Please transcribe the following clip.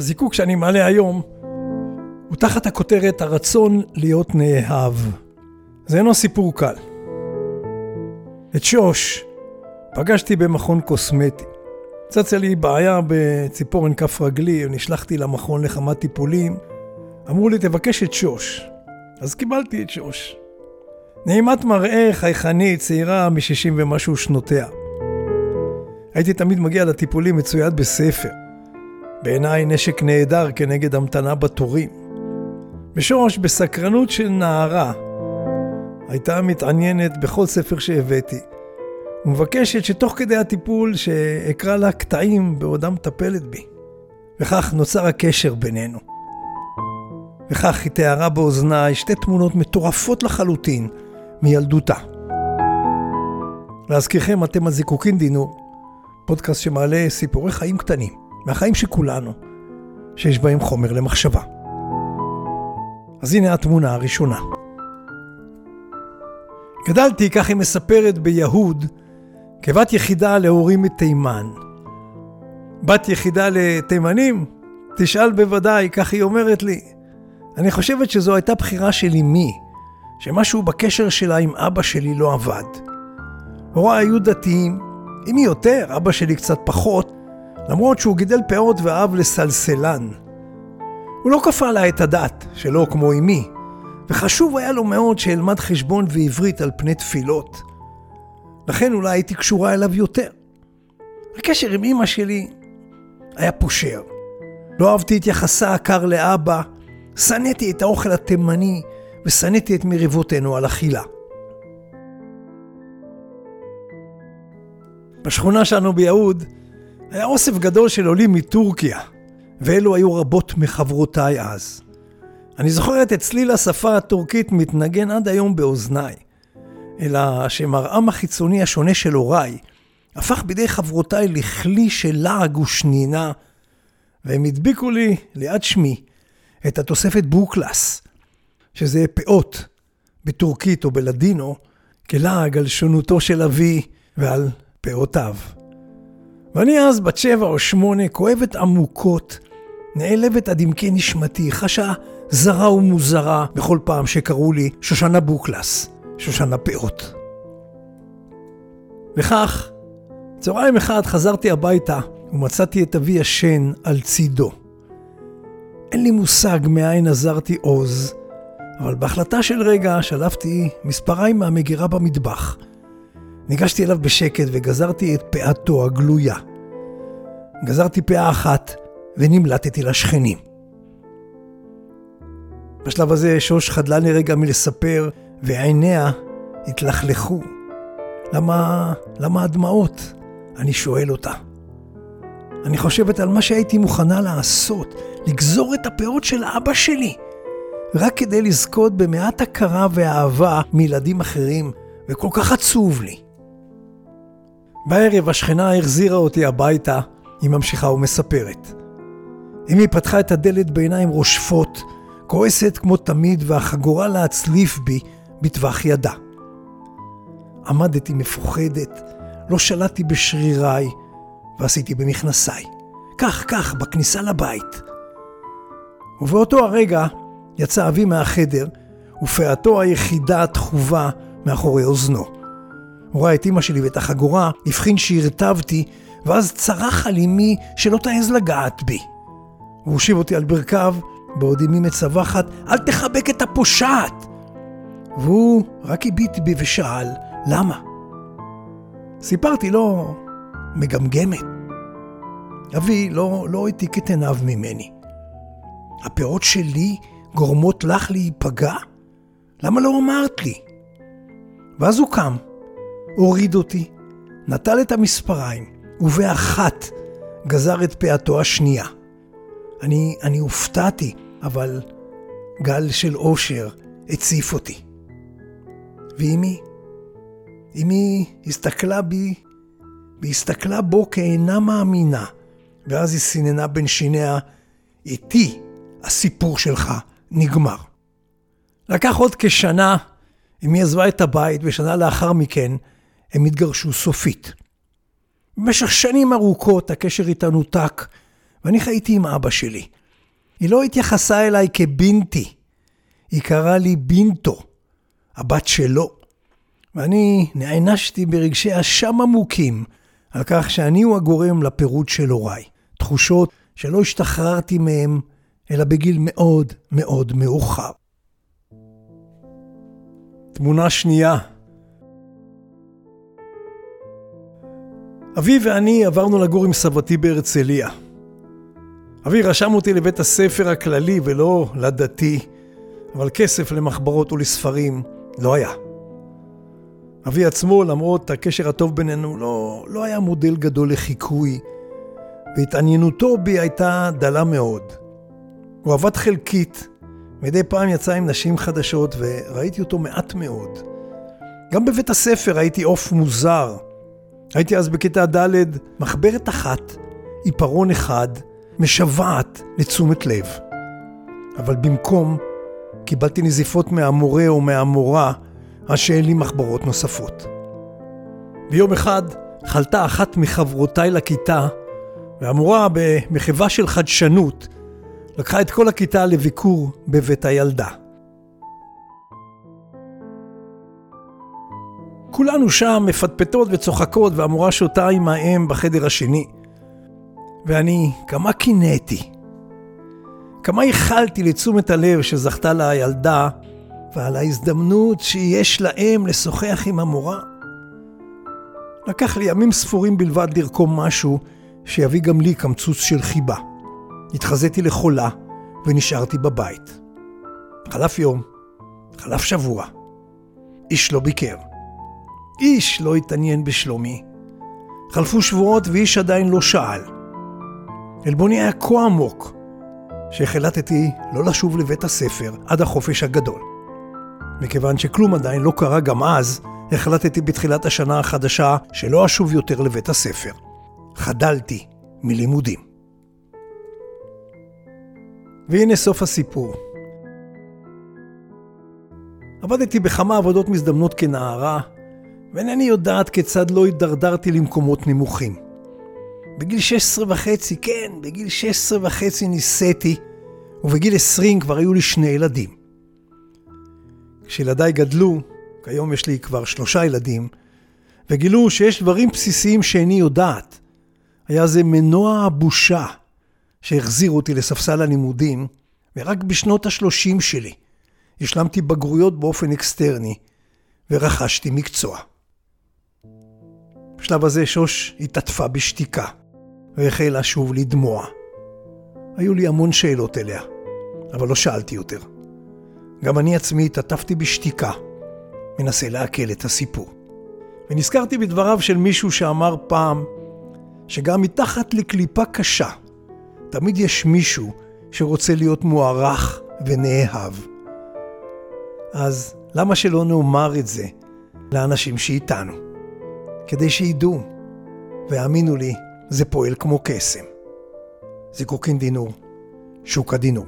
הזיקוק שאני מעלה היום הוא תחת הכותרת הרצון להיות נאהב. זה אינו סיפור קל. את שוש פגשתי במכון קוסמטי. צצה לי בעיה בציפורן כף רגלי, נשלחתי למכון לכמה טיפולים. אמרו לי, תבקש את שוש. אז קיבלתי את שוש. נעימת מראה, חייכנית, צעירה משישים ומשהו שנותיה. הייתי תמיד מגיע לטיפולים מצויד בספר. בעיניי נשק נהדר כנגד המתנה בתורים. ושוש, בסקרנות של נערה, הייתה מתעניינת בכל ספר שהבאתי, ומבקשת שתוך כדי הטיפול שאקרא לה קטעים בעודה מטפלת בי. וכך נוצר הקשר בינינו. וכך היא תיארה באוזניי שתי תמונות מטורפות לחלוטין מילדותה. להזכירכם, אתם על זיקוקין דינור, פודקאסט שמעלה סיפורי חיים קטנים, מהחיים של כולנו, שיש בהם חומר למחשבה. אז הנה התמונה הראשונה. גדלתי, כך היא מספרת, ביהוד, כבת יחידה להורים מתימן. בת יחידה לתימנים? תשאל בוודאי, כך היא אומרת לי. אני חושבת שזו הייתה בחירה של אמי, שמשהו בקשר שלה עם אבא שלי לא עבד. הוריי היו דתיים, אמי יותר, אבא שלי קצת פחות, למרות שהוא גידל פאות ואהב לסלסלן. הוא לא כפה לה את הדת, שלא כמו אמי, וחשוב היה לו מאוד שאלמד חשבון ועברית על פני תפילות. לכן אולי הייתי קשורה אליו יותר. הקשר עם אמא שלי היה פושר. לא אהבתי את יחסה הקר לאבא, שנאתי את האוכל התימני ושנאתי את מריבותינו על אכילה. בשכונה שלנו ביהוד היה אוסף גדול של עולים מטורקיה, ואלו היו רבות מחברותיי אז. אני זוכרת את צליל השפה הטורקית מתנגן עד היום באוזניי, אלא שמראם החיצוני השונה של הוריי הפך בידי חברותיי לכלי של לעג ושנינה, והם הדביקו לי ליד שמי את התוספת בוקלס, שזה פאות בטורקית או בלדינו, כלעג על שונותו של אבי ועל פאותיו. ואני אז בת שבע או שמונה, כואבת עמוקות, נעלבת עד עמקי נשמתי, חשה זרה ומוזרה בכל פעם שקראו לי שושנה בוקלס, שושנה פאות. וכך, צהריים אחד חזרתי הביתה ומצאתי את אבי ישן על צידו. אין לי מושג מאין עזרתי עוז, אבל בהחלטה של רגע שלפתי מספריים מהמגירה במטבח. ניגשתי אליו בשקט וגזרתי את פאתו הגלויה. גזרתי פאה אחת ונמלטתי לשכנים. בשלב הזה שוש חדלה לרגע מלספר, ועיניה התלכלכו. למה, למה הדמעות? אני שואל אותה. אני חושבת על מה שהייתי מוכנה לעשות, לגזור את הפאות של אבא שלי, רק כדי לזכות במעט הכרה ואהבה מילדים אחרים, וכל כך עצוב לי. בערב השכנה החזירה אותי הביתה, היא ממשיכה ומספרת. אמי פתחה את הדלת בעיניים רושפות, כועסת כמו תמיד, והחגורה להצליף בי בטווח ידה. עמדתי מפוחדת, לא שלטתי בשריריי, ועשיתי במכנסיי. כך, כך, בכניסה לבית. ובאותו הרגע יצא אבי מהחדר, ופאתו היחידה תחובה מאחורי אוזנו. הוא ראה את אמא שלי ואת החגורה, הבחין שהרטבתי, ואז צרח על אמי שלא תעז לגעת בי. הוא הושיב אותי על ברכיו, בעוד אמי מצווחת, אל תחבק את הפושעת! והוא רק הביט בי ושאל, למה? סיפרתי לו, מגמגמת. אבי לא, לא העתיק את עיניו ממני. הפאות שלי גורמות לך להיפגע? למה לא אמרת לי? ואז הוא קם, הוריד אותי, נטל את המספריים, ובאחת גזר את פאתו השנייה. אני, אני הופתעתי, אבל גל של אושר הציף אותי. ואימי, אמי הסתכלה בי, והסתכלה בו כאינה מאמינה, ואז היא סיננה בין שיניה, איתי הסיפור שלך נגמר. לקח עוד כשנה, אמי עזבה את הבית, ושנה לאחר מכן הם התגרשו סופית. במשך שנים ארוכות הקשר איתה נותק, ואני חייתי עם אבא שלי. היא לא התייחסה אליי כבינתי, היא קראה לי בינטו, הבת שלו. ואני נענשתי ברגשי אשם עמוקים על כך שאני הוא הגורם לפירוד של הוריי. תחושות שלא השתחררתי מהם, אלא בגיל מאוד מאוד מאוחר. תמונה שנייה. אבי ואני עברנו לגור עם סבתי בהרצליה. אבי רשם אותי לבית הספר הכללי ולא לדתי, אבל כסף למחברות ולספרים לא היה. אבי עצמו, למרות הקשר הטוב בינינו, לא, לא היה מודל גדול לחיקוי, והתעניינותו בי הייתה דלה מאוד. הוא עבד חלקית, מדי פעם יצא עם נשים חדשות וראיתי אותו מעט מאוד. גם בבית הספר הייתי עוף מוזר. הייתי אז בכיתה ד', מחברת אחת, עיפרון אחד, משוועת לתשומת לב. אבל במקום, קיבלתי נזיפות מהמורה או מהמורה, אז שאין לי מחברות נוספות. ביום אחד חלתה אחת מחברותיי לכיתה, והמורה במחווה של חדשנות, לקחה את כל הכיתה לביקור בבית הילדה. כולנו שם מפטפטות וצוחקות והמורה שותה עם האם בחדר השני. ואני כמה קינאתי, כמה ייחלתי לתשומת הלב שזכתה לה הילדה ועל ההזדמנות שיש לאם לשוחח עם המורה. לקח לי ימים ספורים בלבד לרקום משהו שיביא גם לי קמצוץ של חיבה. התחזיתי לחולה ונשארתי בבית. חלף יום, חלף שבוע. איש לא ביקר. איש לא התעניין בשלומי. חלפו שבועות ואיש עדיין לא שאל. עלבוני היה כה עמוק, שהחלטתי לא לשוב לבית הספר עד החופש הגדול. מכיוון שכלום עדיין לא קרה גם אז, החלטתי בתחילת השנה החדשה שלא אשוב יותר לבית הספר. חדלתי מלימודים. והנה סוף הסיפור. עבדתי בכמה עבודות מזדמנות כנערה, ואינני יודעת כיצד לא הידרדרתי למקומות נמוכים. בגיל 16 וחצי, כן, בגיל 16 וחצי נישאתי, ובגיל 20 כבר היו לי שני ילדים. כשילדיי גדלו, כיום יש לי כבר שלושה ילדים, וגילו שיש דברים בסיסיים שאיני יודעת. היה זה מנוע הבושה שהחזיר אותי לספסל הלימודים, ורק בשנות השלושים שלי השלמתי בגרויות באופן אקסטרני, ורכשתי מקצוע. בשלב הזה שוש התעטפה בשתיקה, והחלה שוב לדמוע. היו לי המון שאלות אליה, אבל לא שאלתי יותר. גם אני עצמי התעטפתי בשתיקה, מנסה לעכל את הסיפור. ונזכרתי בדבריו של מישהו שאמר פעם, שגם מתחת לקליפה קשה, תמיד יש מישהו שרוצה להיות מוערך ונאהב. אז למה שלא נאמר את זה לאנשים שאיתנו? כדי שידעו, והאמינו לי, זה פועל כמו קסם. זיקוקין דינור, שוק הדינור.